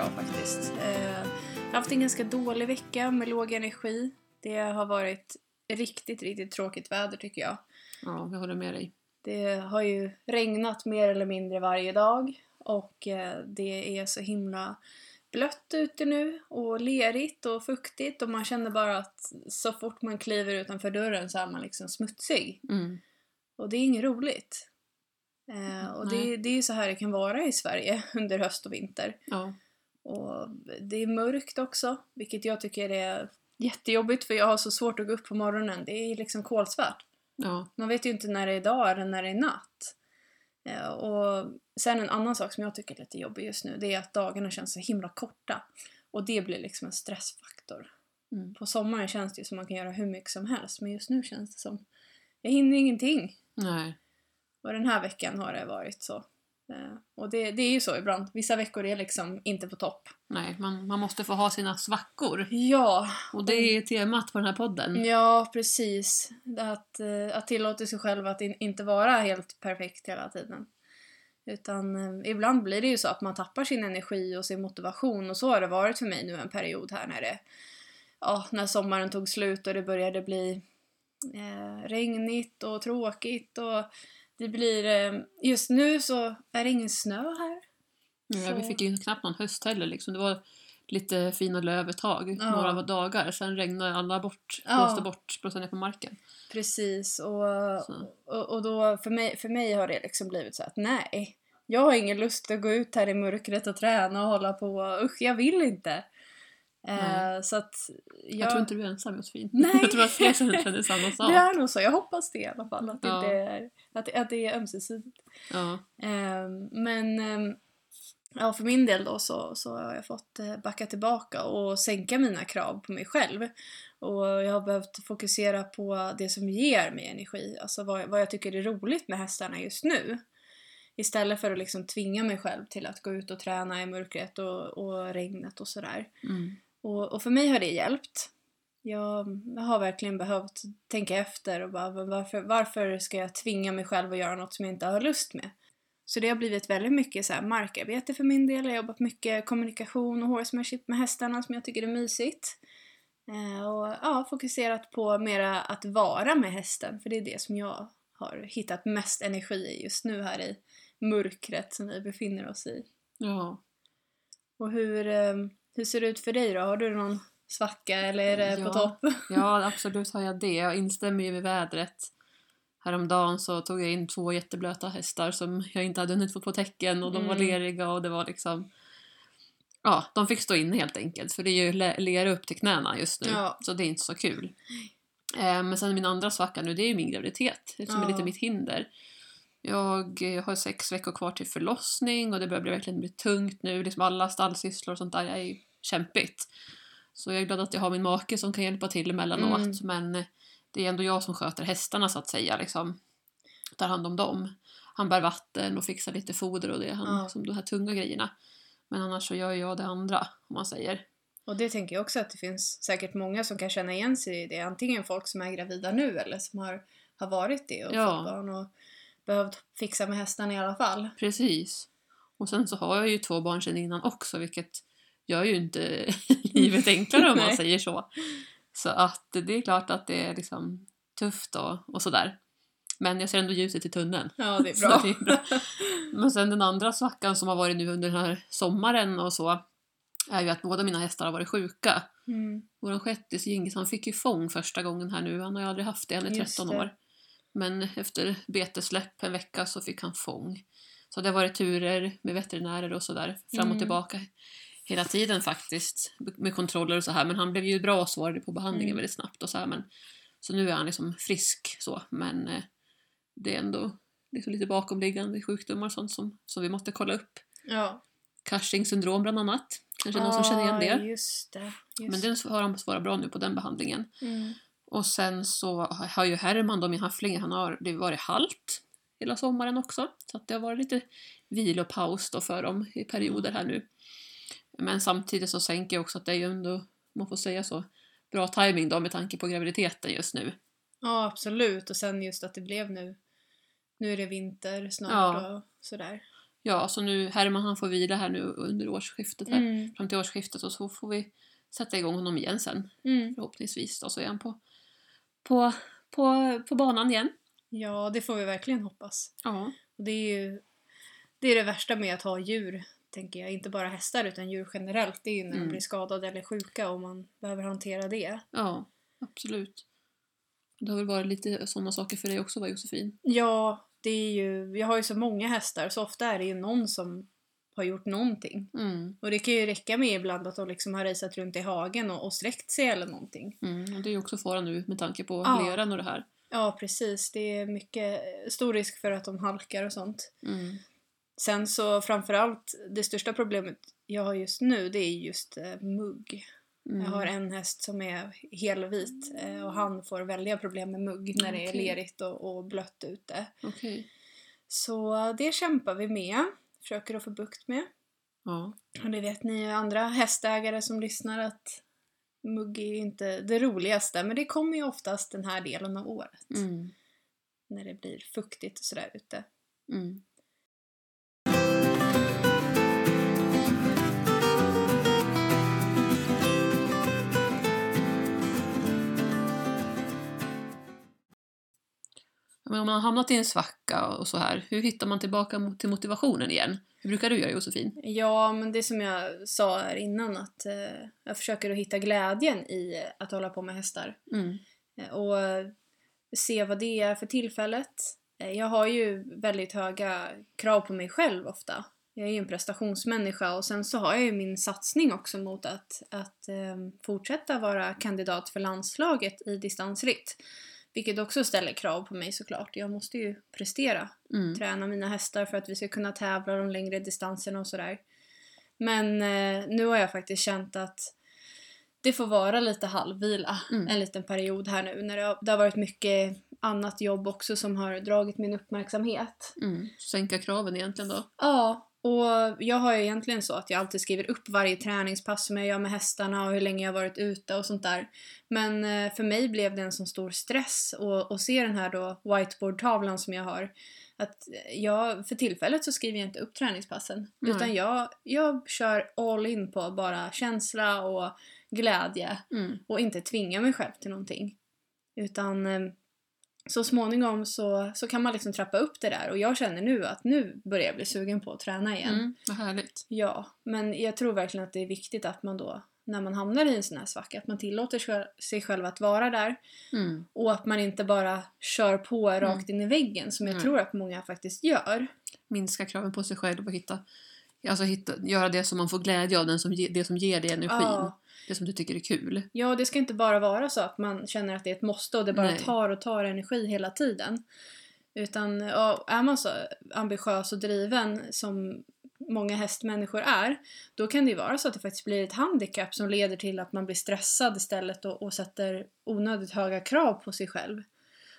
jättebra faktiskt. Eh, jag har haft en ganska dålig vecka med låg energi. Det har varit riktigt, riktigt tråkigt väder tycker jag. Ja, jag håller med dig. Det har ju regnat mer eller mindre varje dag och eh, det är så himla blött ute nu och lerigt och fuktigt och man känner bara att så fort man kliver utanför dörren så är man liksom smutsig. Mm. Och det är inget roligt. Eh, och det, det är ju så här det kan vara i Sverige under höst och vinter. Ja. Och det är mörkt också, vilket jag tycker är jättejobbigt för jag har så svårt att gå upp på morgonen. Det är liksom kolsvart. Ja. Man vet ju inte när det är dag eller när det är natt. Eh, och sen en annan sak som jag tycker är lite jobbig just nu, det är att dagarna känns så himla korta. Och det blir liksom en stressfaktor. Mm. På sommaren känns det ju som man kan göra hur mycket som helst, men just nu känns det som jag hinner ingenting. Nej. Och den här veckan har det varit så. Eh, Och det, det är ju så ibland. Vissa veckor är liksom inte på topp. Nej, man, man måste få ha sina svackor. Ja, Och det är temat på den här podden. ja precis. Att, eh, att tillåta sig själv att in, inte vara helt perfekt hela tiden. Utan eh, ibland blir det ju så att man tappar sin energi och sin motivation och så har det varit för mig nu en period här när det ja, när sommaren tog slut och det började bli eh, regnigt och tråkigt och det blir eh, just nu så är det ingen snö här. Ja, vi fick ju knappt någon höst heller. Liksom. Det var lite fina löv ett tag, Ja. några dagar. Sen regnade alla bort, Ja. blåste bort, blåste ner på marken. Precis, och, och, och då för mig, för mig har det liksom blivit så att nej, jag har ingen lust att gå ut här i mörkret och träna och hålla på. Usch, jag vill inte. Eh, så att Jag... jag, tror inte du är ensam Josefin. Nej. Jag tror att fler känner samma sak. det är nog så. Jag hoppas det i alla fall. Att, det, Ja. inte är, att, det- att det är ömsesidigt. Ja. Eh, men eh, ja, för min del då så, så har jag fått eh, backa tillbaka och sänka mina krav på mig själv. Och jag har behövt fokusera på det som ger mig energi, alltså vad, vad jag tycker är roligt med hästarna just nu. Istället för att liksom tvinga mig själv till att gå ut och träna i mörkret och, och regnet och sådär. Mm. Och, och för mig har det hjälpt. Jag, jag har verkligen behövt tänka efter och bara "Men varför, varför ska jag tvinga mig själv att göra något som jag inte har lust med? Så det har blivit väldigt mycket så markarbete för min del. Jag har jobbat mycket kommunikation och horsemanship med hästarna som jag tycker är mysigt. Eh, och ja, fokuserat på mera att vara med hästen, för det är det som jag har hittat mest energi i just nu här i mörkret som vi befinner oss i. ja. Och hur, eh, hur ser det ut för dig då? Har du någon svacka eller är det på Ja. topp? Ja, absolut har jag det. Jag instämmer ju med vädret. Häromdagen så tog jag in två jätteblöta hästar som jag inte hade hunnit få på täcken och de var Mm. leriga och det var liksom... Ja, de fick stå inne helt enkelt för det är ju le- lera upp till knäna just nu. Ja. Så det är inte så kul. Eh, men sen min andra svacka nu, det är ju min graviditet. Det som är Ja. lite mitt hinder. Jag har sex veckor kvar till förlossning och det börjar bli, verkligen bli tungt nu. Liksom alla stallsysslor och sånt där är kämpigt. Så jag är glad att jag har min make som kan hjälpa till emellanåt. Mm. Men det är ändå jag som sköter hästarna så att säga. Liksom. Tar hand om dem. Han bär vatten och fixar lite foder och det. Han, Ja. som de här tunga grejerna. Men annars så gör jag det andra, om man säger. Och det tänker jag också att det finns säkert många som kan känna igen sig i det. Antingen folk som är gravida nu eller som har, har varit det och Ja. fått barn och behövt fixa med hästarna i alla fall. Precis. Och sen så har jag ju två barn sedan innan också, vilket gör ju inte livet enklare om man säger så. Så att det är klart att det är liksom tufft och, och sådär. Men jag ser ändå ljuset i tunneln. Ja, det är bra. det är bra. Men sen den andra svackan som har varit nu under den här sommaren och så är ju att båda mina hästar har varit sjuka. Mm. Vår shettis Gingis han fick ju fång första gången här nu. Han har ju aldrig haft det, han är Just 13 det. år. Men efter betesläpp en vecka så fick han fång. Så det har varit turer med veterinärer och sådär fram och Mm. tillbaka hela tiden faktiskt med kontroller och så här. Men han blev ju bra och svarade på behandlingen Mm. väldigt snabbt och så här. Men, så nu är han liksom frisk så. Men eh, det är ändå liksom lite bakomliggande sjukdomar och sånt som, som vi måste kolla upp. Ja. Cushing syndrom bland annat. Kanske någon som känner igen det. just det. Just. Men den har han svarat bra nu på den behandlingen. Mm. Och sen så har ju Herman då, min haffling, han har det varit halt hela sommaren också. Så att det har varit lite vilopaus då för dem i perioder här nu. Men samtidigt så sänker jag också att det är ju ändå, man får säga så, bra timing då med tanke på graviditeten just nu. Ja, absolut. Och sen just att det blev nu. Nu är det vinter snart Ja. och sådär. Ja, så nu Herman han får vila här nu under årsskiftet här. Mm. Fram till årsskiftet och så får vi sätta igång honom igen sen Mm. förhoppningsvis. Då, så är han på, på, på, på banan igen. Ja, det får vi verkligen hoppas. Ja. Och det är ju det, är det värsta med att ha djur, tänker jag. Inte bara hästar utan djur generellt. Det är ju när de Mm. blir skadade eller sjuka och man behöver hantera det. Ja, absolut. Det har väl varit lite sådana saker för dig också va Josefin? Ja, det är ju, jag har ju så många hästar så ofta är det ju någon som har gjort någonting. Mm. Och det kan ju räcka med ibland att de liksom har raceat runt i hagen och, och sträckt sig eller någonting. Mm. Och det är ju också fara nu med tanke på Ja. leran och det här. Ja, precis. Det är mycket stor risk för att de halkar och sånt. Mm. Sen så framförallt, det största problemet jag har just nu det är just eh, mugg. Mm. Jag har en häst som är helvit eh, och han får väldiga problem med mugg när det är lerigt och, och blött ute. Okej. Så det kämpar vi med. Försöker att få bukt med. Ja. Och det vet ni andra hästägare som lyssnar att mugg är inte det roligaste men det kommer ju oftast den här delen av året. Mm. När det blir fuktigt och sådär ute. Mm. Men om man har hamnat i en svacka och så här, hur hittar man tillbaka till motivationen igen? Hur brukar du göra Josefin? Ja, men det som jag sa här innan att eh, jag försöker att hitta glädjen i att hålla på med hästar. Mm. Eh, och se vad det är för tillfället. Eh, Jag har ju väldigt höga krav på mig själv ofta. Jag är ju en prestationsmänniska och sen så har jag ju min satsning också mot att, att eh, fortsätta vara kandidat för landslaget i distansritt. Vilket också ställer krav på mig såklart. Jag måste ju prestera Mm. träna mina hästar för att vi ska kunna tävla de längre distanserna och sådär. Men eh, nu har jag faktiskt känt att det får vara lite halvvila Mm. en liten period här nu när det har, det har varit mycket annat jobb också som har dragit min uppmärksamhet. Mm. Sänka kraven egentligen då? Ja, och jag har ju egentligen så att jag alltid skriver upp varje träningspass som jag gör med hästarna och hur länge jag har varit ute och sånt där. Men eh, för mig blev det en sån stor stress att se den här då whiteboardtavlan som jag har. Att jag, för tillfället så skriver jag inte upp träningspassen. Nej. Utan jag, jag kör all in på bara känsla och glädje Mm. och inte tvinga mig själv till någonting. Utan eh, så småningom så, så kan man liksom trappa upp det där och jag känner nu att nu börjar jag bli sugen på att träna igen. Mm. Vad härligt. Ja, men jag tror verkligen att det är viktigt att man då när man hamnar i en sån här svacka, att man tillåter sig- själv att vara där Mm. och att man inte bara kör på rakt in i väggen som jag Nej. tror att många faktiskt gör. Minska kraven på sig själv och hitta, alltså hitta, göra det som man får glädje av, den som det som ger dig energin. Ja. Det som du tycker är kul. Ja, det ska inte bara vara så att man känner att det är ett måste och det bara Nej. tar och tar energi hela tiden. Utan ja, är man så ambitiös och driven som många hästmänniskor är, då kan det ju vara så att det faktiskt blir ett handikapp som leder till att man blir stressad istället och, och sätter onödigt höga krav på sig själv.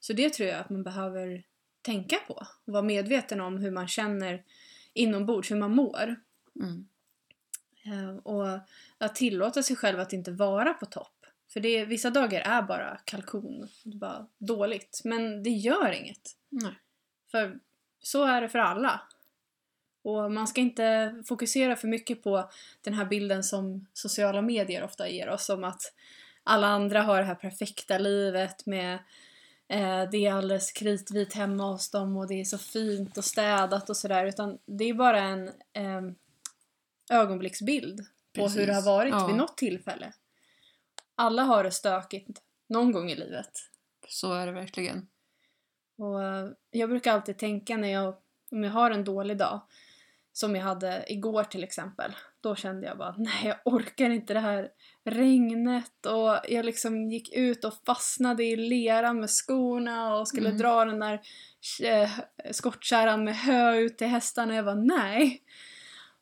Så det tror jag att man behöver tänka på och vara medveten om hur man känner inombords, hur man mår. Mm. Eh, Och att tillåta sig själv att inte vara på topp. För det, vissa dagar är bara kalkon, det är bara dåligt. Men det gör inget. Nej. För så är det för alla. Och man ska inte fokusera för mycket på den här bilden som sociala medier ofta ger oss om att alla andra har det här perfekta livet med eh, det är alldeles kritvitt hemma hos dem och det är så fint och städat och sådär utan det är bara en eh, ögonblicksbild på hur det har Precis. varit Ja. vid något tillfälle. Alla har det stökigt någon gång i livet. Så är det verkligen. Och eh, jag brukar alltid tänka när jag, om jag har en dålig dag, som jag hade igår till exempel, då kände jag bara nej jag orkar inte det här regnet och jag liksom gick ut och fastnade i leran med skorna och skulle Mm. dra den där eh, skottkärran med hö ut till hästarna och jag var nej.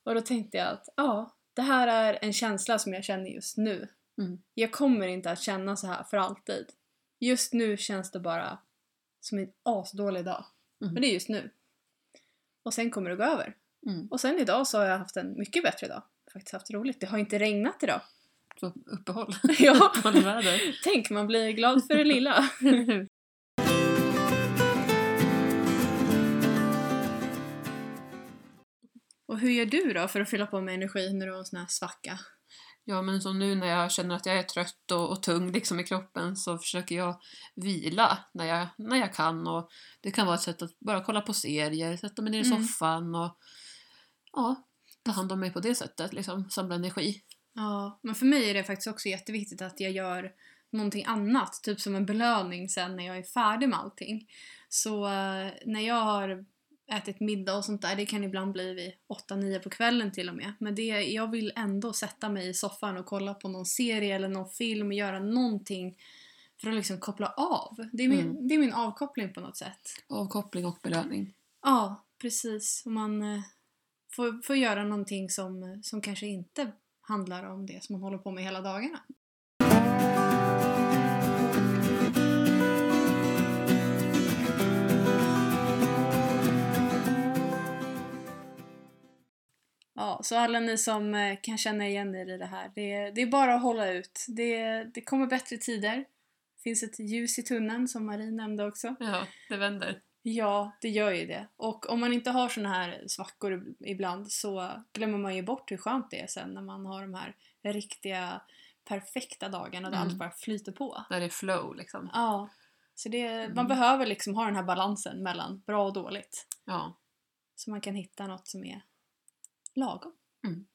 Och då tänkte jag att ja, det här är en känsla som jag känner just nu. Mm. Jag kommer inte att känna så här för alltid. Just nu känns det bara som en asdålig dag. Mm. Men det är just nu. Och sen kommer det gå över. Mm. Och sen idag så har jag haft en mycket bättre dag. Faktiskt haft roligt. Det har inte regnat idag. Så uppehåll. Ja, tänk man blir glad för det lilla. Och hur gör du då för att fylla på med energi när du har en sån här svacka? Ja, men som nu när jag känner att jag är trött och, och tung liksom i kroppen så försöker jag vila när jag, när jag kan. Och det kan vara ett sätt att bara kolla på serier, sätta mig ner i Mm. soffan och ja, ta hand om mig på det sättet, liksom samla energi. Ja, men för mig är det faktiskt också jätteviktigt att jag gör någonting annat, typ som en belöning sen när jag är färdig med allting. Så eh, när jag har ätit middag och sånt där, det kan ibland bli vid 8-9 på kvällen till och med. Men det, jag vill ändå sätta mig i soffan och kolla på någon serie eller någon film och göra någonting för att liksom koppla av. Det är min, Mm. det är min avkoppling på något sätt. Avkoppling och belöning. Ja, precis. Och man eh, får, får göra någonting som, som kanske inte handlar om det som man håller på med hela dagarna. Ja, så alla ni som eh, kan känna igen er i det här, det, det är bara att hålla ut. Det, det kommer bättre tider. Det finns ett ljus i tunneln som Marie nämnde också. Ja, det vänder. Ja, det gör ju det. Och om man inte har såna här svackor ibland så glömmer man ju bort hur skönt det är sen när man har de här riktiga perfekta dagarna där Mm. allt bara flyter på. När det är flow liksom. Ja. Så det, man Mm. behöver liksom ha den här balansen mellan bra och dåligt. Ja. Så man kan hitta något som är lagom. Mm.